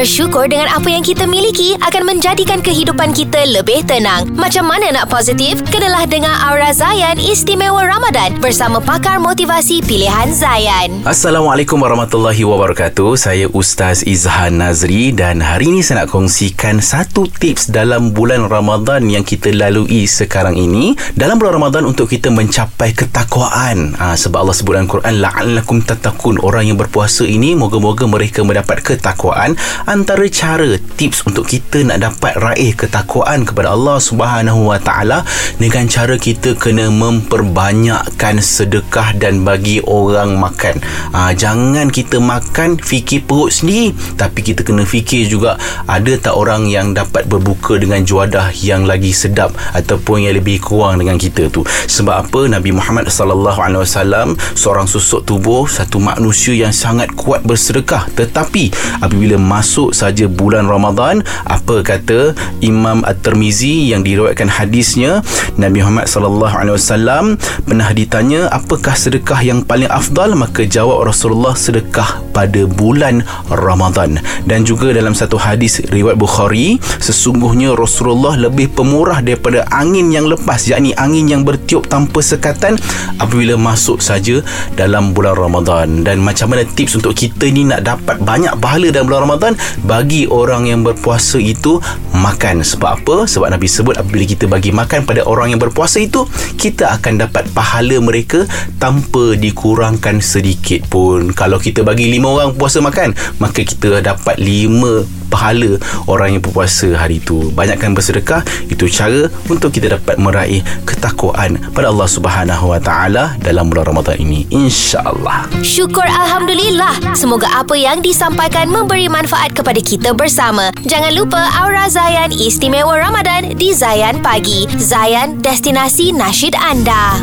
Bersyukur dengan apa yang kita miliki akan menjadikan kehidupan kita lebih tenang. Macam mana nak positif? Kenalah dengar Aura Zayan Istimewa Ramadan bersama pakar motivasi pilihan Zayan. Assalamualaikum warahmatullahi wabarakatuh. Saya Ustaz Izhan Nazri dan hari ini saya nak kongsikan satu tips dalam bulan Ramadan yang kita lalui sekarang ini. Dalam bulan Ramadan untuk kita mencapai ketakwaan. Ha, sebab Allah sebut dalam Quran la'allakum tatakun. Orang yang berpuasa ini moga-moga mereka mendapat ketakwaan antara cara tips untuk kita nak dapat raih ketakwaan kepada Allah Subhanahu Wa Taala dengan cara kita kena memperbanyakkan sedekah dan bagi orang makan. Ah jangan kita makan fikir perut sendiri tapi kita kena fikir juga ada tak orang yang dapat berbuka dengan juadah yang lagi sedap ataupun yang lebih kurang dengan kita tu. Sebab apa Nabi Muhammad sallallahu alaihi wasallam seorang susuk tubuh satu manusia yang sangat kuat bersedekah tetapi apabila masuk saja bulan Ramadan apa kata Imam At-Tirmizi yang diriwayatkan hadisnya Nabi Muhammad sallallahu alaihi wasallam pernah ditanya apakah sedekah yang paling afdal? Maka jawab Rasulullah sedekah pada bulan Ramadan. Dan juga dalam satu hadis riwayat Bukhari sesungguhnya Rasulullah lebih pemurah daripada angin yang lepas yakni angin yang bertiup tanpa sekatan apabila masuk saja dalam bulan Ramadan. Dan macam mana tips untuk kita ni nak dapat banyak pahala dalam bulan Ramadan bagi orang yang berpuasa itu makan. Sebab apa? Sebab Nabi sebut apabila kita bagi makan pada orang yang berpuasa itu kita akan dapat pahala mereka tanpa dikurangkan sedikit pun. Kalau kita bagi lima orang puasa makan maka kita dapat lima pahala orang yang berpuasa hari itu. Banyakkan bersedekah itu cara untuk kita dapat meraih ketakwaan pada Allah Subhanahu Wa Taala dalam bulan Ramadan ini. Insya-Allah. Syukur Alhamdulillah. Semoga apa yang disampaikan memberi manfaat kepada kita bersama. Jangan lupa Aura Zayan Istimewa Ramadan di Zayan Pagi. Zayan, destinasi nasyid anda.